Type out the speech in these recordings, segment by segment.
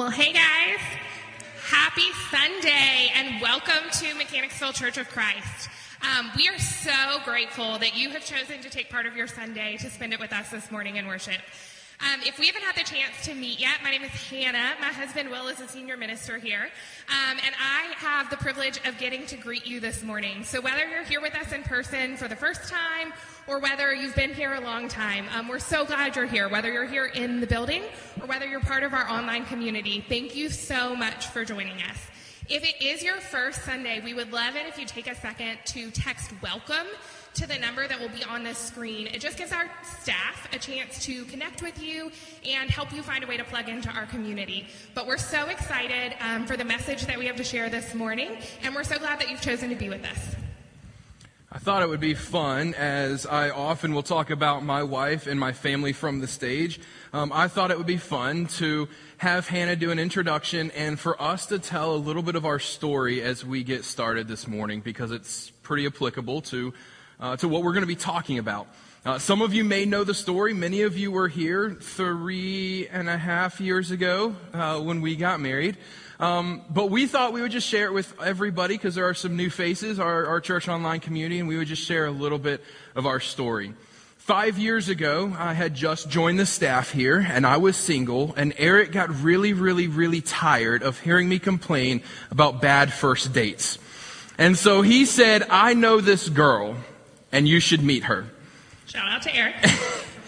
Well, hey guys. Happy Sunday and welcome to Mechanicsville Church of Christ. Um, we are so grateful that you have chosen to take part of your Sunday to spend it with us this morning in worship. Um, if we haven't had the chance to meet yet, my name is Hannah. My husband Will is a senior minister here. Um, and I have the privilege of getting to greet you this morning. So whether you're here with us in person for the first time or whether you've been here a long time, um, we're so glad you're here. Whether you're here in the building or whether you're part of our online community, thank you so much for joining us. If it is your first Sunday, we would love it if you take a second to text welcome to the number that will be on the screen. It just gives our staff a chance to connect with you and help you find a way to plug into our community. But we're so excited um, for the message that we have to share this morning, and we're so glad that you've chosen to be with us. I thought it would be fun, as I often will talk about my wife and my family from the stage. Um, I thought it would be fun to have Hannah do an introduction and for us to tell a little bit of our story as we get started this morning because it's pretty applicable to, uh, to what we're going to be talking about. Uh, some of you may know the story. Many of you were here three and a half years ago uh, when we got married. Um, but we thought we would just share it with everybody because there are some new faces, our, our church online community, and we would just share a little bit of our story. Five years ago, I had just joined the staff here and I was single and Eric got really, really, really tired of hearing me complain about bad first dates. And so he said, I know this girl and you should meet her. Shout out to Eric.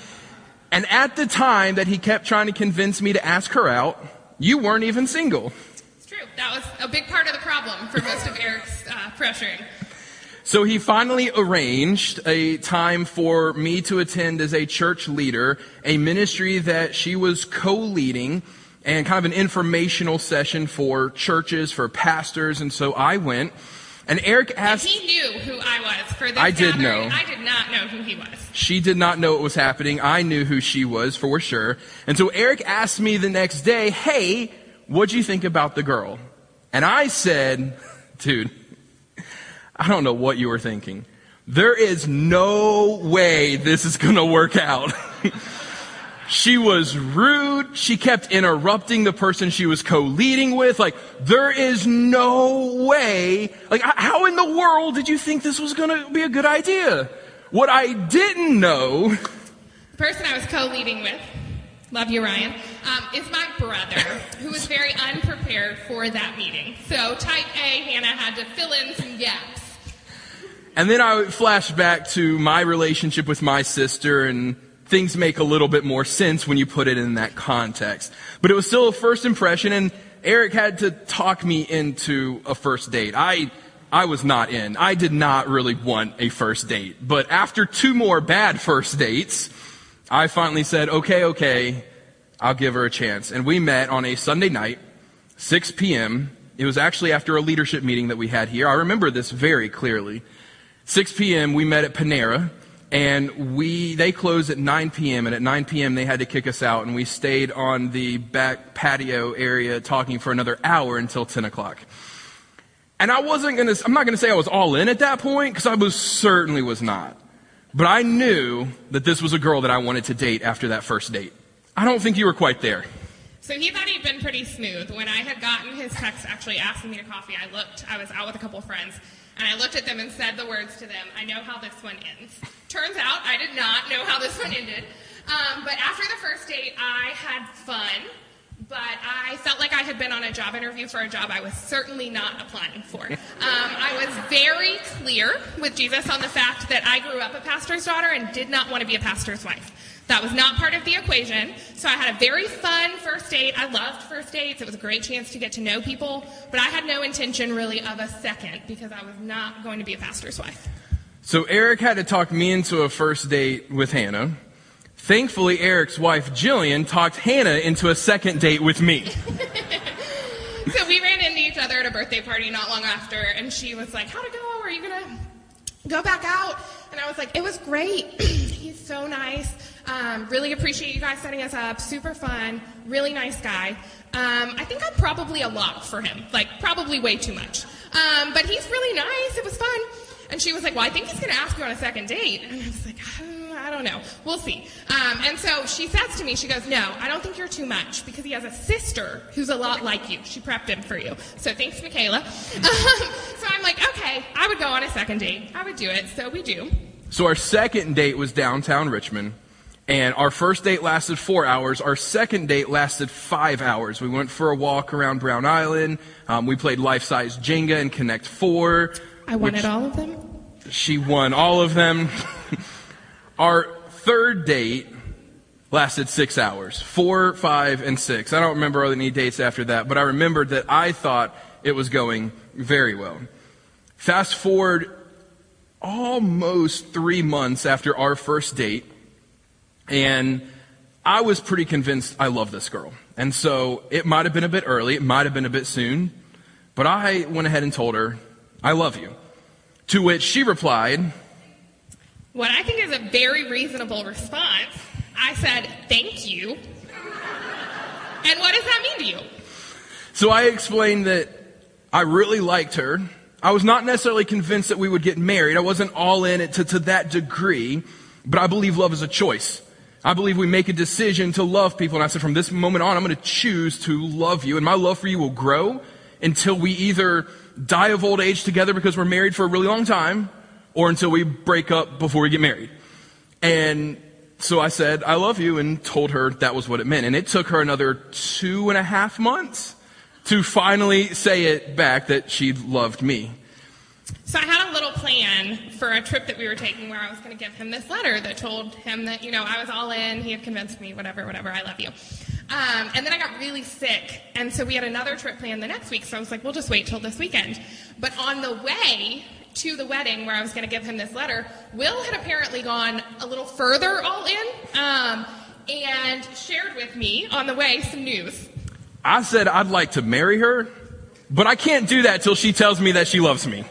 and at the time that he kept trying to convince me to ask her out, you weren't even single. That was a big part of the problem for most of Eric's uh, pressuring. So he finally arranged a time for me to attend as a church leader, a ministry that she was co-leading and kind of an informational session for churches, for pastors. And so I went. And Eric asked. And he knew who I was for this I did gathering. know. I did not know who he was. She did not know what was happening. I knew who she was for sure. And so Eric asked me the next day, hey, what'd you think about the girl? And I said, dude, I don't know what you were thinking. There is no way this is going to work out. she was rude. She kept interrupting the person she was co-leading with. Like, there is no way. Like, how in the world did you think this was going to be a good idea? What I didn't know. The person I was co-leading with, love you, Ryan, um, is my brother, who was very unprepared for that meeting. So, type A, Hannah had to fill in some gaps. And then I flash back to my relationship with my sister and things make a little bit more sense when you put it in that context. But it was still a first impression and Eric had to talk me into a first date. I, I was not in. I did not really want a first date. But after two more bad first dates, I finally said, okay, okay, I'll give her a chance. And we met on a Sunday night, 6 p.m. It was actually after a leadership meeting that we had here. I remember this very clearly. 6 p.m. we met at Panera and we they closed at 9 p.m. and at 9 p.m. they had to kick us out and we stayed on the back patio area talking for another hour until 10 o'clock. And I wasn't gonna I'm not gonna say I was all in at that point because I was certainly was not. But I knew that this was a girl that I wanted to date after that first date. I don't think you were quite there. So he thought he'd been pretty smooth. When I had gotten his text actually asking me to coffee, I looked, I was out with a couple of friends, and I looked at them and said the words to them, I know how this one ends. Turns out I did not know how this one ended. Um, but after the first date, I had fun, but I felt like I had been on a job interview for a job I was certainly not applying for. Um, I was very clear with Jesus on the fact that I grew up a pastor's daughter and did not want to be a pastor's wife. That was not part of the equation. So I had a very fun first date. I loved first dates. It was a great chance to get to know people, but I had no intention really of a second because I was not going to be a pastor's wife. So Eric had to talk me into a first date with Hannah. Thankfully, Eric's wife, Jillian, talked Hannah into a second date with me. so we ran into each other at a birthday party not long after, and she was like, How'd it go? Are you going to go back out? And I was like, It was great. He's so nice. Um, really appreciate you guys setting us up. Super fun. Really nice guy. Um, I think I'm probably a lot for him. Like, probably way too much. Um, but he's really nice. It was fun. And she was like, Well, I think he's going to ask you on a second date. And I was like, I don't don't know. We'll see. Um, and so she says to me, she goes, No, I don't think you're too much because he has a sister who's a lot like you. She prepped him for you. So thanks, Michaela. so I'm like, Okay, I would go on a second date. I would do it. So we do. So our second date was downtown Richmond. And our first date lasted four hours. Our second date lasted five hours. We went for a walk around Brown Island. Um, we played life size Jenga and Connect Four. I wanted all of them. She won all of them. Our third date lasted six hours four, five, and six. I don't remember any dates after that, but I remembered that I thought it was going very well. Fast forward almost three months after our first date, and I was pretty convinced I love this girl. And so it might have been a bit early, it might have been a bit soon, but I went ahead and told her, I love you. To which she replied, What I think is a very reasonable response. I said, Thank you. And what does that mean to you? So I explained that I really liked her. I was not necessarily convinced that we would get married. I wasn't all in it to, to that degree, but I believe love is a choice. I believe we make a decision to love people. And I said, from this moment on, I'm going to choose to love you. And my love for you will grow until we either die of old age together because we're married for a really long time or until we break up before we get married. And so I said, I love you and told her that was what it meant. And it took her another two and a half months to finally say it back that she loved me. So I had a little plan for a trip that we were taking where I was going to give him this letter that told him that, you know, I was all in, he had convinced me, whatever, whatever, I love you. Um, and then I got really sick, and so we had another trip planned the next week, so I was like, we'll just wait till this weekend. But on the way to the wedding where I was going to give him this letter, Will had apparently gone a little further all in um, and shared with me on the way some news. I said I'd like to marry her, but I can't do that till she tells me that she loves me.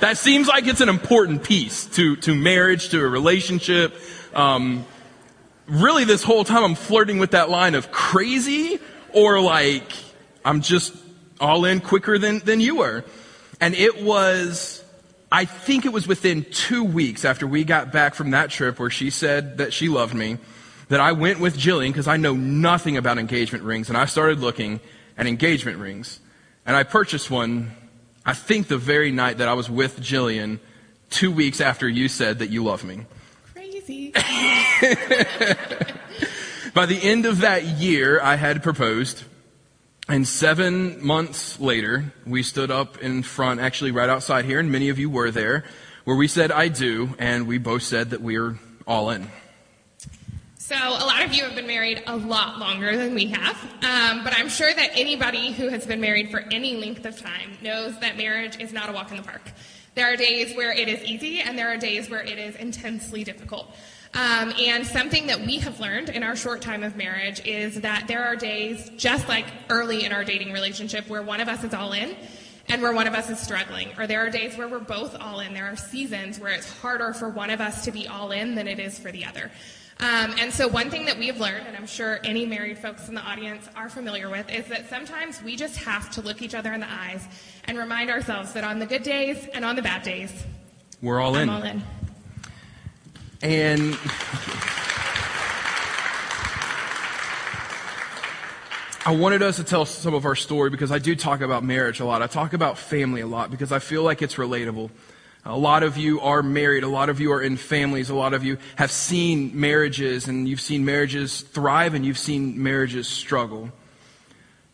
That seems like it's an important piece to, to marriage, to a relationship. Um, really, this whole time I'm flirting with that line of crazy or like I'm just all in quicker than, than you were. And it was, I think it was within two weeks after we got back from that trip where she said that she loved me that I went with Jillian because I know nothing about engagement rings and I started looking at engagement rings. And I purchased one I think the very night that I was with Jillian, two weeks after you said that you love me. Crazy. By the end of that year, I had proposed. And seven months later, we stood up in front, actually right outside here, and many of you were there, where we said, I do, and we both said that we're all in. So, a lot of you have been married a lot longer than we have, um, but I'm sure that anybody who has been married for any length of time knows that marriage is not a walk in the park. There are days where it is easy, and there are days where it is intensely difficult. Um, and something that we have learned in our short time of marriage is that there are days, just like early in our dating relationship, where one of us is all in and where one of us is struggling. Or there are days where we're both all in. There are seasons where it's harder for one of us to be all in than it is for the other. Um, and so, one thing that we have learned, and I'm sure any married folks in the audience are familiar with, is that sometimes we just have to look each other in the eyes and remind ourselves that on the good days and on the bad days, we're all I'm in. all in. And I wanted us to tell some of our story because I do talk about marriage a lot. I talk about family a lot because I feel like it's relatable. A lot of you are married. A lot of you are in families. A lot of you have seen marriages and you've seen marriages thrive and you've seen marriages struggle.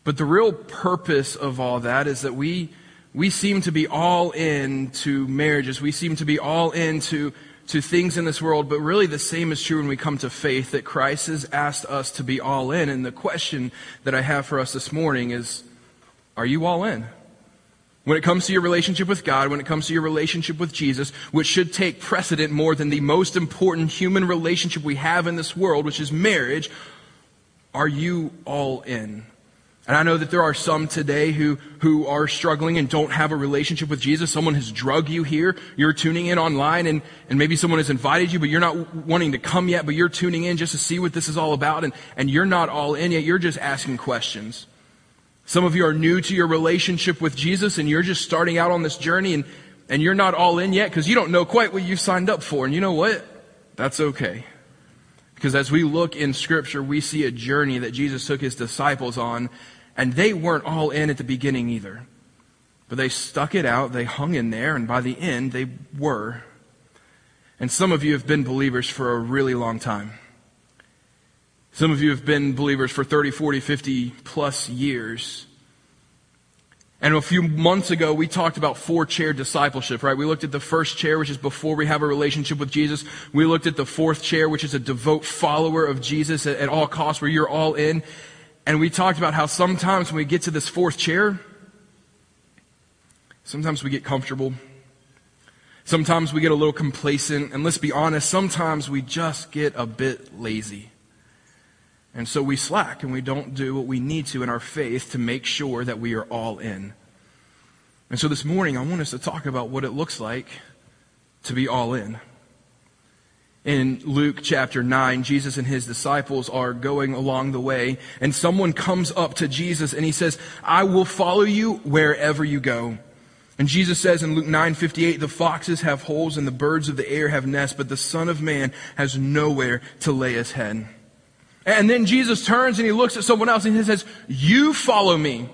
But the real purpose of all that is that we, we seem to be all in to marriages. We seem to be all into to things in this world, but really the same is true when we come to faith that Christ has asked us to be all in. And the question that I have for us this morning is, are you all in? When it comes to your relationship with God, when it comes to your relationship with Jesus, which should take precedent more than the most important human relationship we have in this world, which is marriage, are you all in? And I know that there are some today who, who are struggling and don't have a relationship with Jesus. Someone has drug you here. You're tuning in online and, and maybe someone has invited you, but you're not wanting to come yet, but you're tuning in just to see what this is all about and, and you're not all in yet. You're just asking questions. Some of you are new to your relationship with Jesus and you're just starting out on this journey and, and you're not all in yet because you don't know quite what you've signed up for. And you know what? That's okay. Because as we look in Scripture, we see a journey that Jesus took his disciples on, and they weren't all in at the beginning either. But they stuck it out, they hung in there, and by the end, they were. And some of you have been believers for a really long time. Some of you have been believers for 30, 40, 50 plus years. And a few months ago, we talked about four chair discipleship, right? We looked at the first chair, which is before we have a relationship with Jesus. We looked at the fourth chair, which is a devout follower of Jesus at, at all costs, where you're all in. And we talked about how sometimes when we get to this fourth chair, sometimes we get comfortable. Sometimes we get a little complacent. And let's be honest, sometimes we just get a bit lazy. And so we slack and we don't do what we need to in our faith to make sure that we are all in. And so this morning, I want us to talk about what it looks like to be all in. In Luke chapter 9, Jesus and his disciples are going along the way, and someone comes up to Jesus and he says, I will follow you wherever you go. And Jesus says in Luke 9:58, the foxes have holes and the birds of the air have nests, but the Son of Man has nowhere to lay his head. And then Jesus turns and he looks at someone else and he says, You follow me.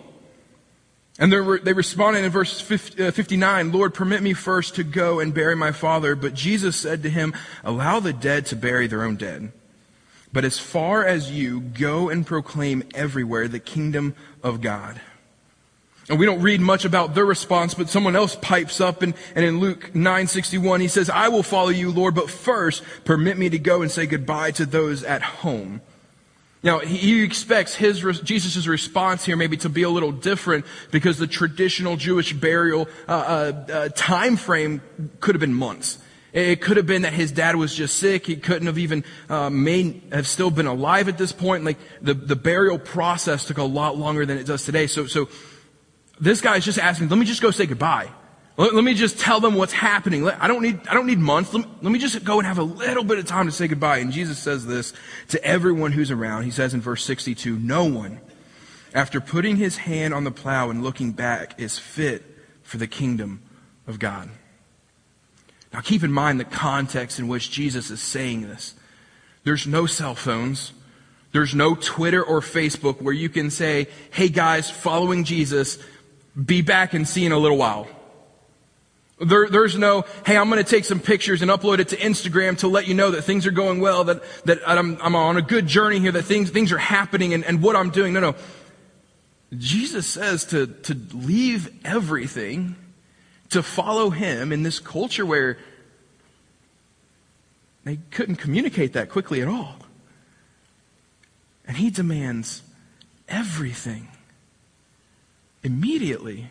And they responded in verse uh, 59, Lord, permit me first to go and bury my father. But Jesus said to him, Allow the dead to bury their own dead. But as far as you, go and proclaim everywhere the kingdom of God. And we don't read much about their response, but someone else pipes up and, and in Luke 9:61 he says, "I will follow you, Lord, but first permit me to go and say goodbye to those at home." Now, he expects his, Jesus' response here maybe to be a little different because the traditional Jewish burial uh, uh, uh, time frame could have been months. It could have been that his dad was just sick. He couldn't have even uh, may have still been alive at this point. Like the, the burial process took a lot longer than it does today. So, so this guy is just asking, let me just go say goodbye. Let, let me just tell them what's happening. Let, I don't need, I don't need months. Let, let me just go and have a little bit of time to say goodbye. And Jesus says this to everyone who's around. He says in verse 62, no one, after putting his hand on the plow and looking back, is fit for the kingdom of God. Now keep in mind the context in which Jesus is saying this. There's no cell phones. There's no Twitter or Facebook where you can say, hey guys, following Jesus, be back and see in a little while. There, there's no, hey, I'm going to take some pictures and upload it to Instagram to let you know that things are going well, that, that I'm, I'm on a good journey here, that things, things are happening and, and what I'm doing. No, no. Jesus says to, to leave everything, to follow him in this culture where they couldn't communicate that quickly at all. And he demands everything immediately.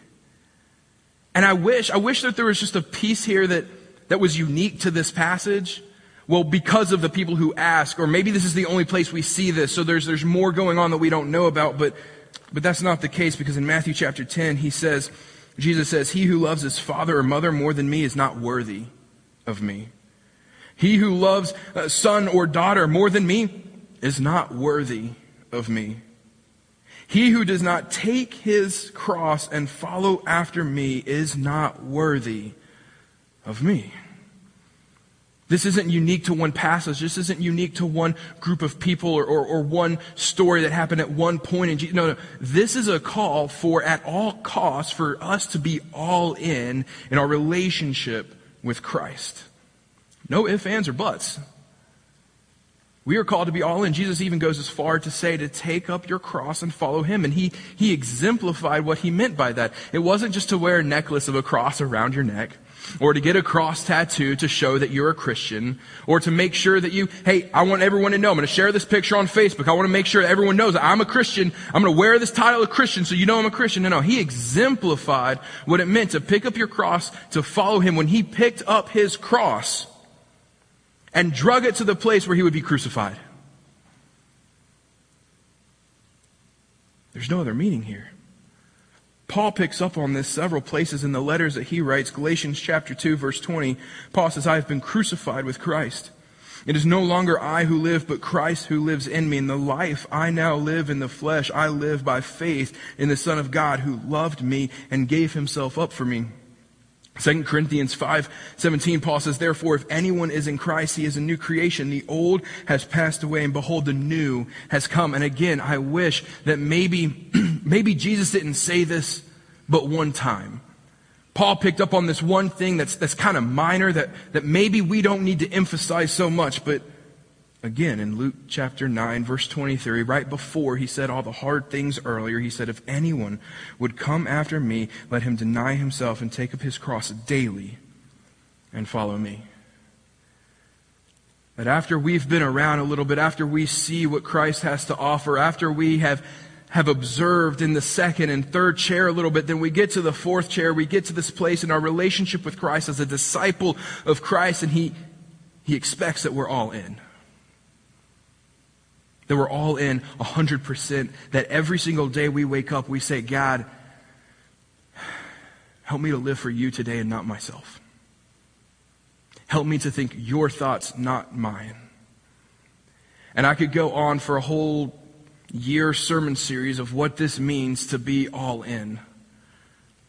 And I wish, I wish that there was just a piece here that, that was unique to this passage. Well, because of the people who ask, or maybe this is the only place we see this, so there's, there's more going on that we don't know about, but, but that's not the case because in Matthew chapter 10, he says, Jesus says, He who loves his father or mother more than me is not worthy of me. He who loves son or daughter more than me is not worthy of me. He who does not take his cross and follow after me is not worthy of me. This isn't unique to one passage. This isn't unique to one group of people or, or, or one story that happened at one point in Jesus. No, no. This is a call for at all costs for us to be all in in our relationship with Christ. No ifs, ands, or buts. We are called to be all in. Jesus even goes as far to say to take up your cross and follow him. And he, he exemplified what he meant by that. It wasn't just to wear a necklace of a cross around your neck or to get a cross tattoo to show that you're a Christian, or to make sure that you, hey, I want everyone to know. I'm going to share this picture on Facebook. I want to make sure everyone knows I'm a Christian. I'm going to wear this title of Christian so you know I'm a Christian. No, no. He exemplified what it meant to pick up your cross, to follow him. When he picked up his cross, and drug it to the place where he would be crucified. There's no other meaning here. Paul picks up on this several places in the letters that he writes. Galatians chapter 2 verse 20. Paul says, I have been crucified with Christ. It is no longer I who live, but Christ who lives in me. In the life I now live in the flesh, I live by faith in the Son of God who loved me and gave himself up for me. 2 Corinthians 5 17, Paul says, Therefore, if anyone is in Christ, he is a new creation. The old has passed away, and behold, the new has come. And again, I wish that maybe, maybe Jesus didn't say this but one time. Paul picked up on this one thing that's, that's kind of minor that, that maybe we don't need to emphasize so much, but again, in Luke chapter 9, verse 23, right before he said all the hard things earlier, he said, If anyone would come after me, let him deny himself and take up his cross daily and follow me. That after we've been around a little bit, after we see what Christ has to offer, after we have, have observed in the second and third chair a little bit, then we get to the fourth chair, we get to this place in our relationship with Christ as a disciple of Christ, and he, he expects that we're all in that we're all in 100%, that every single day we wake up, we say, God, help me to live for you today and not myself. Help me to think your thoughts, not mine. And I could go on for a whole year sermon series of what this means to be all in.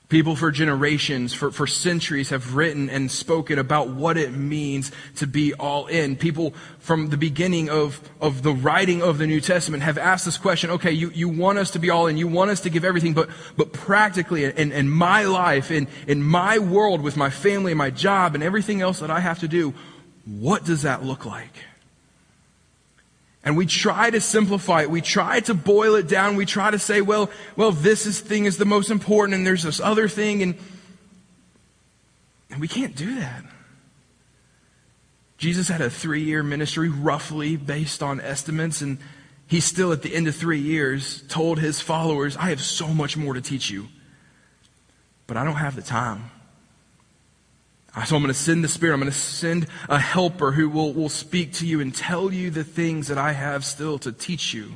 People for generations, for, for centuries have written and spoken about what it means to be all in. People from the beginning of, of the writing of the New Testament have asked this question, okay, you, you want us to be all in, you want us to give everything, but, but practically in, in my life, in, in my world with my family my job and everything else that I have to do, what does that look like? And we try to simplify it. We try to boil it down. We try to say, well, well, this is, thing is the most important and there's this other thing and, and we can't do that. Jesus had a three year ministry roughly based on estimates and he still at the end of three years told his followers, I have so much more to teach you, but I don't have the time. So I'm going to send the Spirit. I'm going to send a helper who will, will speak to you and tell you the things that I have still to teach you.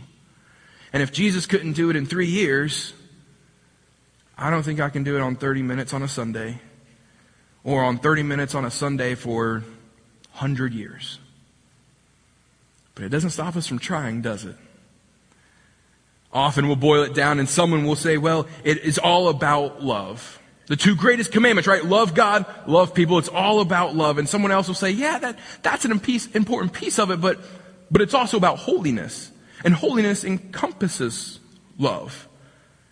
And if Jesus couldn't do it in three years, I don't think I can do it on 30 minutes on a Sunday or on 30 minutes on a Sunday for 100 years. But it doesn't stop us from trying, does it? Often we'll boil it down and someone will say, well, it is all about love. The two greatest commandments, right? Love God, love people. It's all about love. And someone else will say, yeah, that, that's an important piece of it, but, but it's also about holiness. And holiness encompasses love.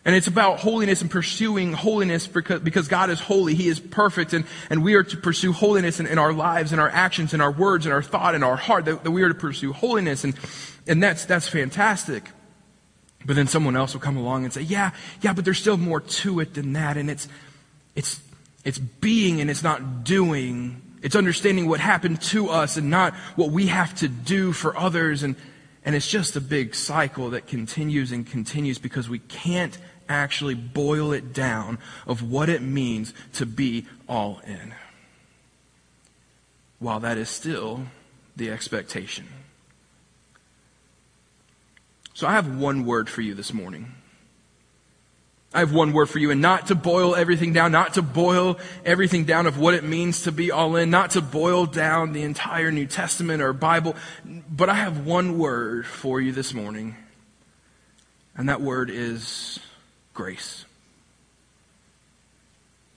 And it's about holiness and pursuing holiness because, because God is holy. He is perfect. And, and we are to pursue holiness in, in our lives, in our actions, in our words, in our thought, in our heart, that, that we are to pursue holiness. And, and that's, that's fantastic. But then someone else will come along and say, yeah, yeah, but there's still more to it than that. And it's, it's, it's being and it's not doing. It's understanding what happened to us and not what we have to do for others. And, and it's just a big cycle that continues and continues because we can't actually boil it down of what it means to be all in. While that is still the expectation. So I have one word for you this morning. I have one word for you, and not to boil everything down, not to boil everything down of what it means to be all in, not to boil down the entire New Testament or Bible, but I have one word for you this morning, and that word is grace.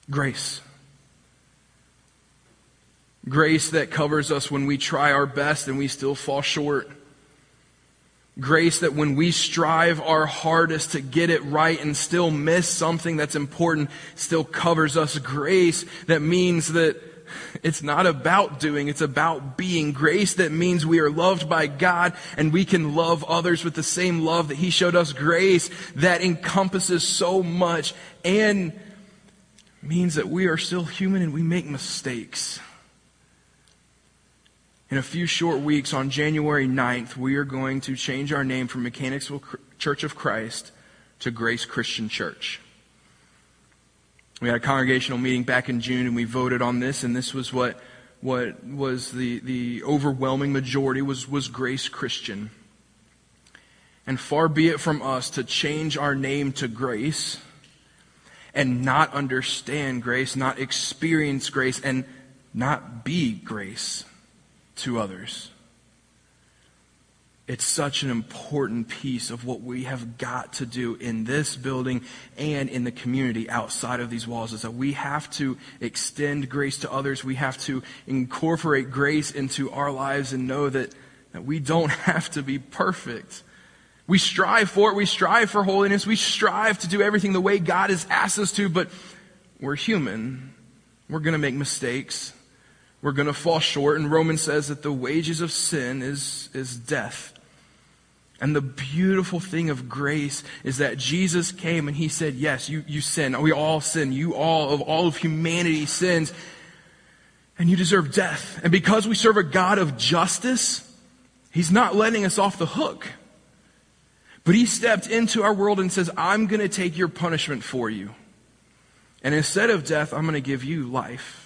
Grace. Grace that covers us when we try our best and we still fall short. Grace that when we strive our hardest to get it right and still miss something that's important, still covers us. Grace that means that it's not about doing, it's about being. Grace that means we are loved by God and we can love others with the same love that He showed us. Grace that encompasses so much and means that we are still human and we make mistakes. In a few short weeks, on January 9th, we are going to change our name from Mechanicsville Church of Christ to Grace Christian Church. We had a congregational meeting back in June and we voted on this, and this was what, what was the, the overwhelming majority was, was Grace Christian. And far be it from us to change our name to Grace and not understand grace, not experience grace, and not be grace to others. it's such an important piece of what we have got to do in this building and in the community outside of these walls is that we have to extend grace to others. We have to incorporate grace into our lives and know that, that we don't have to be perfect. We strive for it. We strive for holiness. We strive to do everything the way God has asked us to, but we're human. We're going to make mistakes. We're going to fall short. And Romans says that the wages of sin is, is death. And the beautiful thing of grace is that Jesus came and he said, yes, you, you sin. We all sin. You all of all of humanity sins. And you deserve death. And because we serve a God of justice, he's not letting us off the hook. But he stepped into our world and says, I'm going to take your punishment for you. And instead of death, I'm going to give you life.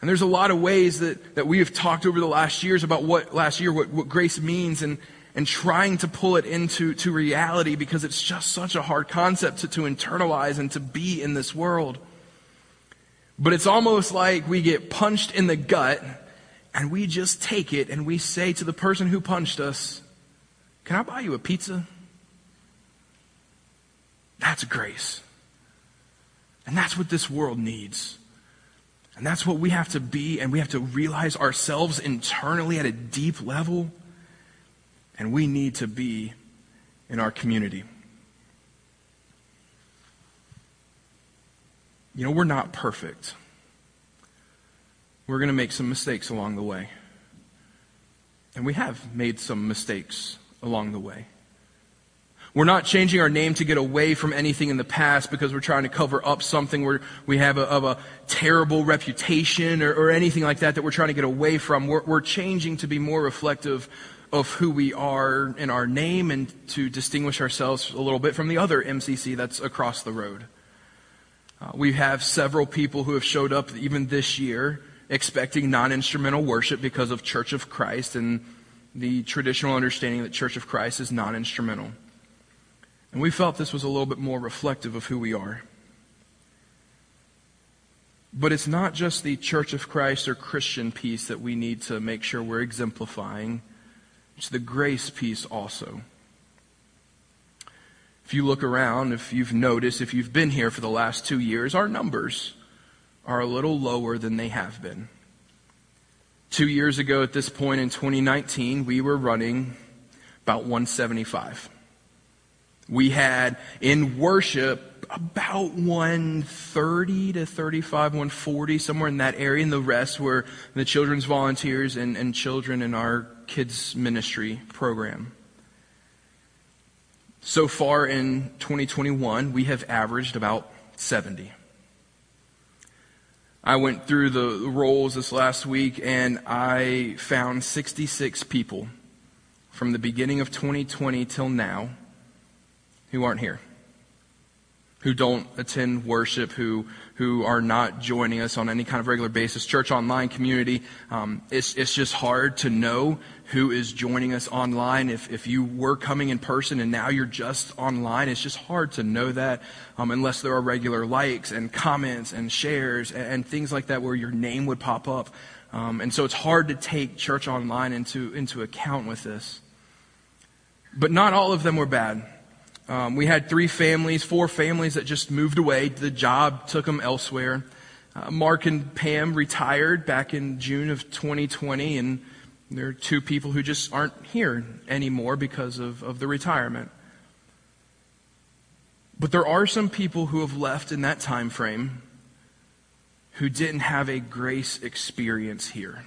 And there's a lot of ways that, that we have talked over the last years about what last year, what, what grace means and, and trying to pull it into to reality because it's just such a hard concept to, to internalize and to be in this world. But it's almost like we get punched in the gut and we just take it and we say to the person who punched us, Can I buy you a pizza? That's grace. And that's what this world needs. And that's what we have to be, and we have to realize ourselves internally at a deep level. And we need to be in our community. You know, we're not perfect. We're going to make some mistakes along the way. And we have made some mistakes along the way. We're not changing our name to get away from anything in the past because we're trying to cover up something where we have a, of a terrible reputation or, or, anything like that that we're trying to get away from. We're, we're changing to be more reflective of who we are in our name and to distinguish ourselves a little bit from the other MCC that's across the road. Uh, we have several people who have showed up even this year expecting non-instrumental worship because of Church of Christ and the traditional understanding that Church of Christ is non-instrumental. And we felt this was a little bit more reflective of who we are. But it's not just the Church of Christ or Christian piece that we need to make sure we're exemplifying. It's the grace piece also. If you look around, if you've noticed, if you've been here for the last two years, our numbers are a little lower than they have been. Two years ago at this point in 2019, we were running about 175. We had in worship about 130 to 35, 140, somewhere in that area, and the rest were the children's volunteers and, and children in our kids ministry program. So far in 2021, we have averaged about 70. I went through the rolls this last week and I found 66 people from the beginning of 2020 till now who aren't here, who don't attend worship, who who are not joining us on any kind of regular basis. Church online community, um, it's it's just hard to know who is joining us online. If if you were coming in person and now you're just online, it's just hard to know that um, unless there are regular likes and comments and shares and, and things like that where your name would pop up. Um, and so it's hard to take church online into into account with this. But not all of them were bad. Um, we had three families, four families that just moved away. The job took them elsewhere. Uh, Mark and Pam retired back in June of 2020, and there are two people who just aren't here anymore because of, of the retirement. But there are some people who have left in that time frame who didn't have a grace experience here.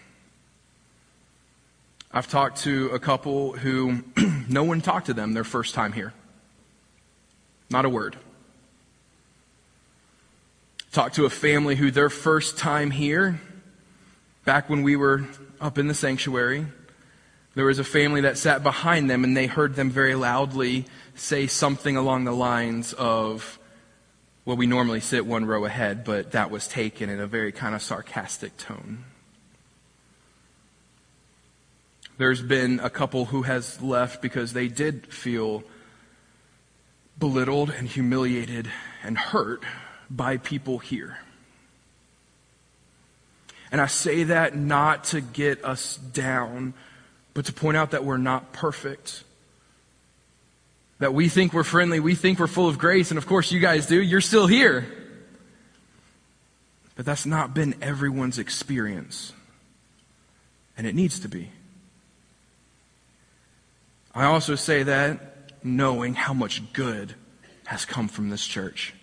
I've talked to a couple who no one talked to them their first time here. Not a word. Talked to a family who their first time here, back when we were up in the sanctuary, there was a family that sat behind them and they heard them very loudly say something along the lines of, well, we normally sit one row ahead, but that was taken in a very kind of sarcastic tone. There's been a couple who has left because they did feel belittled and humiliated and hurt by people here. And I say that not to get us down but to point out that we're not perfect. That we think we're friendly, we think we're full of grace, and of course you guys do. You're still here. But that's not been everyone's experience. And it needs to be. I also say that knowing how much good has come from this church.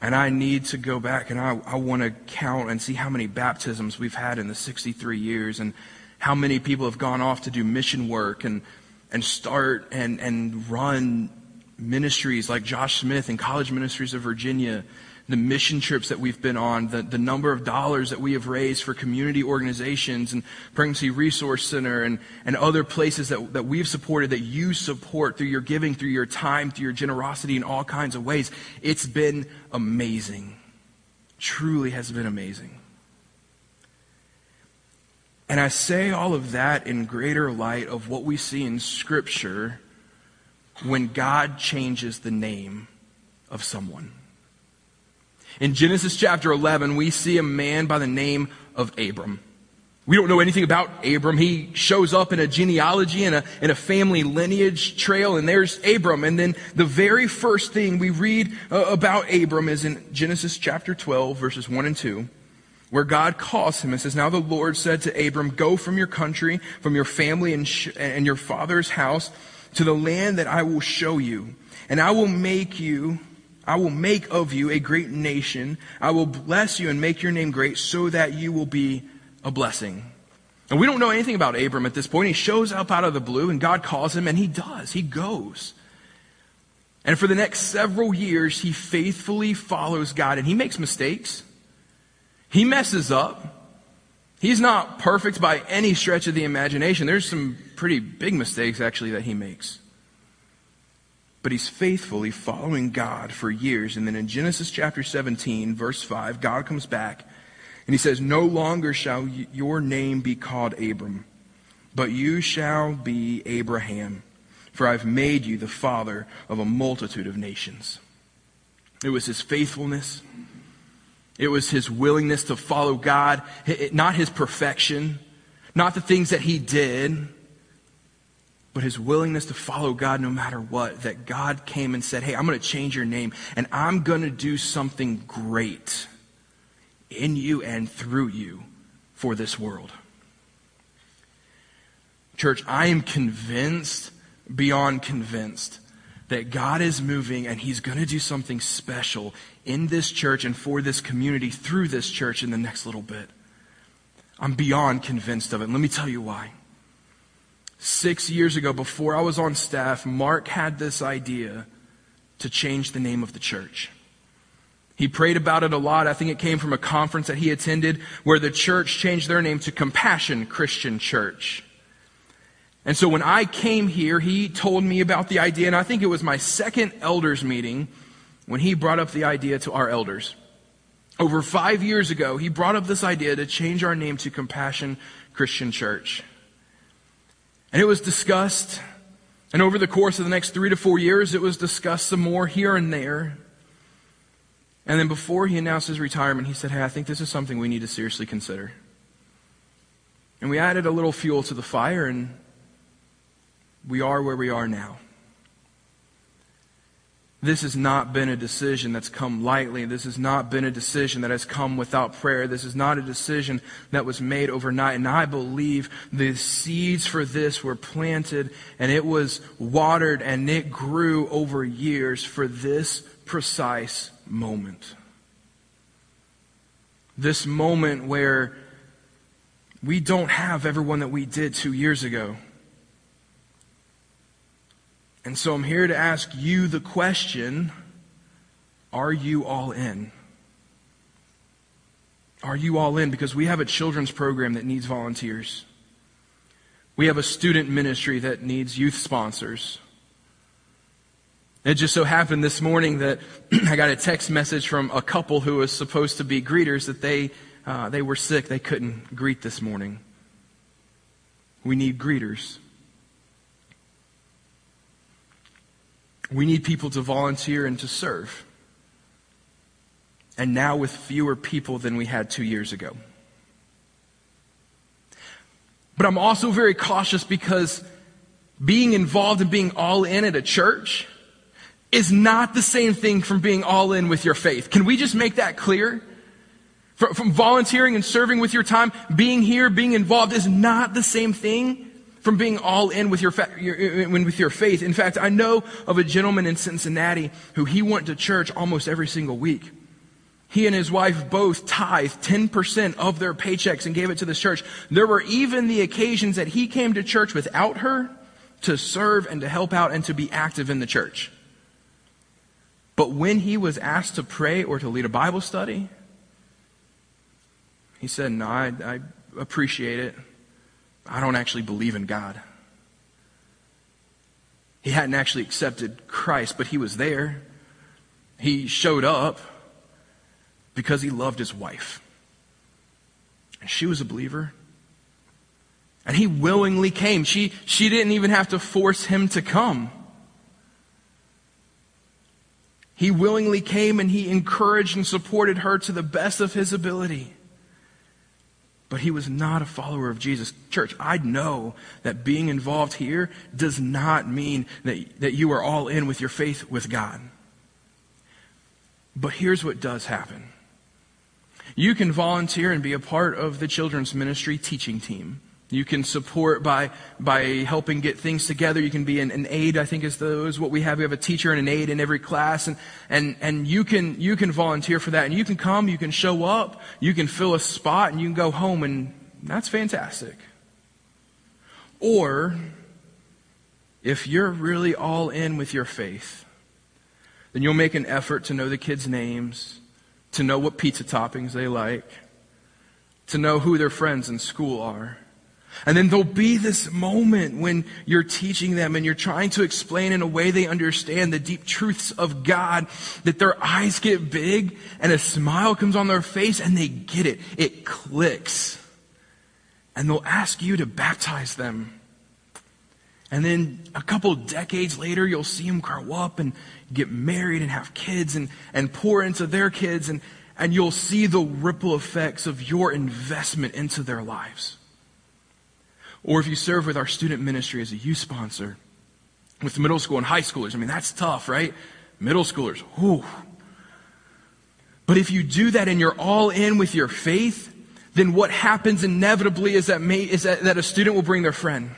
And I need to go back and I, I want to count and see how many baptisms we've had in the 63 years and how many people have gone off to do mission work and, and start and, and run ministries like Josh Smith and College Ministries of Virginia the mission trips that we've been on, the, the number of dollars that we have raised for community organizations and Pregnancy Resource Center and, and other places that, that we've supported, that you support through your giving, through your time, through your generosity in all kinds of ways. It's been amazing. Truly has been amazing. And I say all of that in greater light of what we see in Scripture when God changes the name of someone. In Genesis chapter 11, we see a man by the name of Abram. We don't know anything about Abram. He shows up in a genealogy and a, a family lineage trail, and there's Abram. And then the very first thing we read uh, about Abram is in Genesis chapter 12, verses 1 and 2, where God calls him and says, Now the Lord said to Abram, Go from your country, from your family and, sh- and your father's house to the land that I will show you, and I will make you I will make of you a great nation. I will bless you and make your name great so that you will be a blessing. And we don't know anything about Abram at this point. He shows up out of the blue and God calls him and he does. He goes. And for the next several years, he faithfully follows God and he makes mistakes. He messes up. He's not perfect by any stretch of the imagination. There's some pretty big mistakes actually that he makes but he's faithfully following God for years. And then in Genesis chapter 17, verse 5, God comes back and he says, No longer shall your name be called Abram, but you shall be Abraham, for I've made you the father of a multitude of nations. It was his faithfulness. It was his willingness to follow God, not his perfection, not the things that he did, but his willingness to follow God no matter what, that God came and said, Hey, I'm going to change your name and I'm going to do something great in you and through you for this world. Church, I am convinced, beyond convinced, that God is moving and he's going to do something special in this church and for this community through this church in the next little bit. I'm beyond convinced of it. let me tell you why. Six years ago, before I was on staff, Mark had this idea to change the name of the church. He prayed about it a lot. I think it came from a conference that he attended where the church changed their name to Compassion Christian Church. And so when I came here, he told me about the idea, and I think it was my second elders meeting when he brought up the idea to our elders. Over five years ago, he brought up this idea to change our name to Compassion Christian Church. And it was discussed, and over the course of the next three to four years, it was discussed some more here and there. And then before he announced his retirement, he said, Hey, I think this is something we need to seriously consider. And we added a little fuel to the fire, and we are where we are now. This has not been a decision that's come lightly. This has not been a decision that has come without prayer. This is not a decision that was made overnight. And I believe the seeds for this were planted and it was watered and it grew over years for this precise moment. This moment where we don't have everyone that we did two years ago. And so I'm here to ask you the question Are you all in? Are you all in? Because we have a children's program that needs volunteers. We have a student ministry that needs youth sponsors. It just so happened this morning that I got a text message from a couple who was supposed to be greeters that they, uh, they were sick. They couldn't greet this morning. We need greeters. We need people to volunteer and to serve. And now with fewer people than we had two years ago. But I'm also very cautious because being involved and being all in at a church is not the same thing from being all in with your faith. Can we just make that clear? From, volunteering and serving with your time, being here, being involved is not the same thing from being all in with your, fa- your, with your faith. In fact, I know of a gentleman in Cincinnati who he went to church almost every single week. He and his wife both tithed 10% of their paychecks and gave it to the church. There were even the occasions that he came to church without her to serve and to help out and to be active in the church. But when he was asked to pray or to lead a Bible study, he said, No, I, I appreciate it. I don't actually believe in God. He hadn't actually accepted Christ, but he was there. He showed up because he loved his wife. And she was a believer. And he willingly came. She, she didn't even have to force him to come. He willingly came and he encouraged and supported her to the best of his ability. But he was not a follower of Jesus. Church, I know that being involved here does not mean that, that you are all in with your faith with God. But here's what does happen. You can volunteer and be a part of the children's ministry teaching team. You can support by, by helping get things together. You can be an, an aide, I think is, the, is what we have. We have a teacher and an aide in every class. And, and, and you can, you can volunteer for that. And you can come, you can show up, you can fill a spot, and you can go home, and that's fantastic. Or, if you're really all in with your faith, then you'll make an effort to know the kids' names, to know what pizza toppings they like, to know who their friends in school are. And then there'll be this moment when you're teaching them and you're trying to explain in a way they understand the deep truths of God that their eyes get big and a smile comes on their face and they get it. It clicks. And they'll ask you to baptize them. And then a couple decades later, you'll see them grow up and get married and have kids and, and pour into their kids and, and you'll see the ripple effects of your investment into their lives. Or if you serve with our student ministry as a youth sponsor with middle school and high schoolers, I mean, that's tough, right? Middle schoolers, whew. But if you do that and you're all in with your faith, then what happens inevitably is that, may, is that, that a student will bring their friend.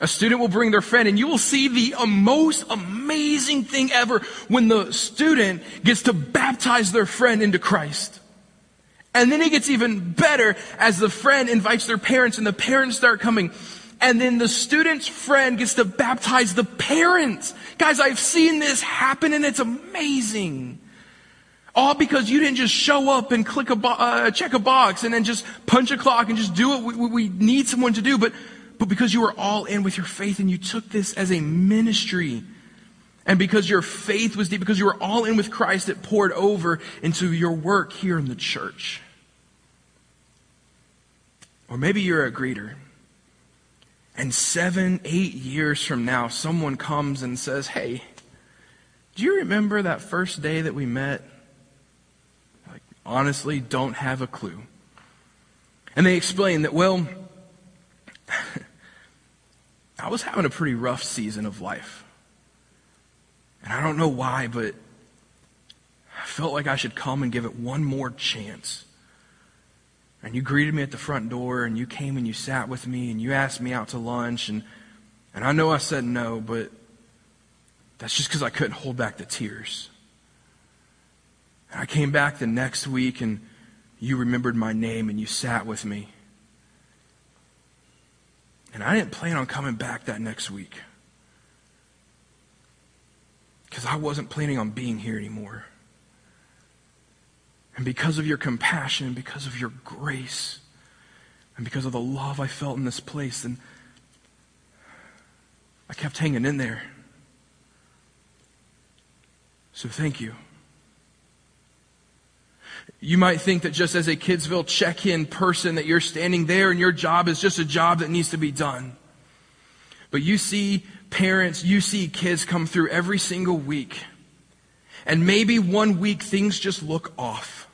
A student will bring their friend and you will see the most amazing thing ever when the student gets to baptize their friend into Christ. And then it gets even better as the friend invites their parents and the parents start coming. And then the student's friend gets to baptize the parents. Guys, I've seen this happen and it's amazing. All because you didn't just show up and click a bo- uh, check a box and then just punch a clock and just do what we, we need someone to do, but, but because you were all in with your faith and you took this as a ministry. And because your faith was deep, because you were all in with Christ, it poured over into your work here in the church. Or maybe you're a greeter. And seven, eight years from now, someone comes and says, Hey, do you remember that first day that we met? Like, honestly, don't have a clue. And they explain that, well, I was having a pretty rough season of life. And I don't know why, but I felt like I should come and give it one more chance. And you greeted me at the front door, and you came and you sat with me, and you asked me out to lunch. And, and I know I said no, but that's just because I couldn't hold back the tears. And I came back the next week, and you remembered my name, and you sat with me. And I didn't plan on coming back that next week because I wasn't planning on being here anymore. And because of your compassion, and because of your grace, and because of the love I felt in this place, then I kept hanging in there. So thank you. You might think that just as a Kidsville check in person, that you're standing there and your job is just a job that needs to be done. But you see parents, you see kids come through every single week. And maybe one week things just look off.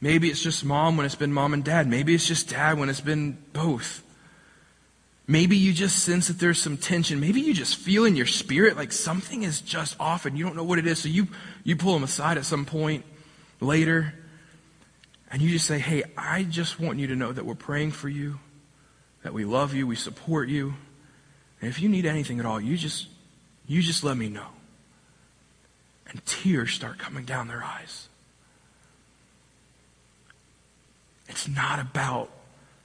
Maybe it's just mom when it's been mom and dad. Maybe it's just dad when it's been both. Maybe you just sense that there's some tension. Maybe you just feel in your spirit like something is just off and you don't know what it is. So you, you pull them aside at some point later and you just say, Hey, I just want you to know that we're praying for you, that we love you, we support you. And if you need anything at all, you just, you just let me know. And tears start coming down their eyes. It's not about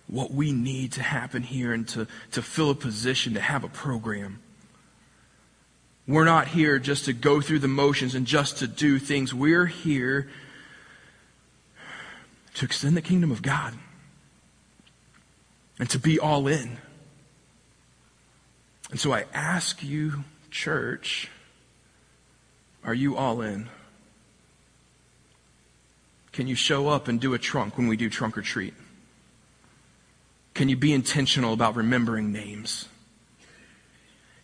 what we need to happen here and to, to fill a position to have a program. We're not here just to go through the motions and just to do things. We're here to extend the kingdom of God and to be all in. And so I ask you, church, are you all in? Can you show up and do a trunk when we do trunk or treat? Can you be intentional about remembering names?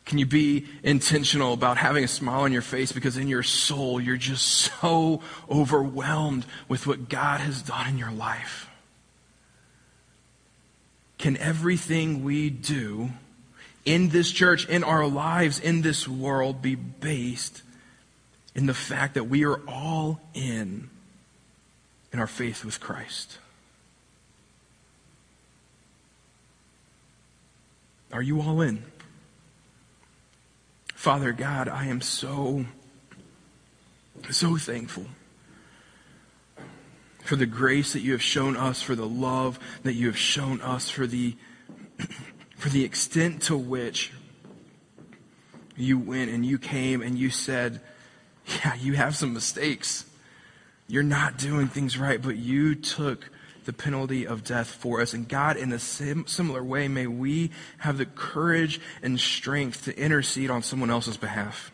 Can you be intentional about having a smile on your face because in your soul you're just so overwhelmed with what God has done in your life? Can everything we do in this church, in our lives, in this world be based in the fact that we are all in in our faith with Christ? Are you all in? Father God, I am so, so thankful for the grace that you have shown us, for the love that you have shown us, for the, for the extent to which you went and you came and you said, Yeah, you have some mistakes. You're not doing things right, but you took the penalty of death for us. And God, in a sim- similar way, may we have the courage and strength to intercede on someone else's behalf.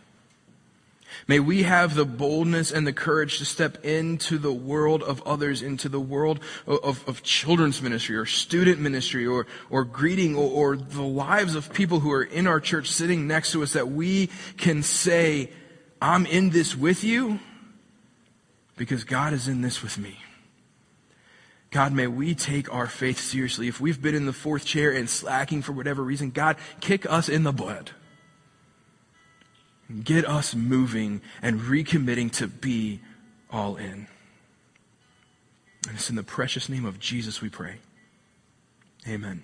May we have the boldness and the courage to step into the world of others, into the world of, of, of children's ministry or student ministry or, or greeting or, or the lives of people who are in our church sitting next to us that we can say, I'm in this with you because God is in this with me. God, may we take our faith seriously. If we've been in the fourth chair and slacking for whatever reason, God, kick us in the butt. Get us moving and recommitting to be all in. And it's in the precious name of Jesus we pray. Amen.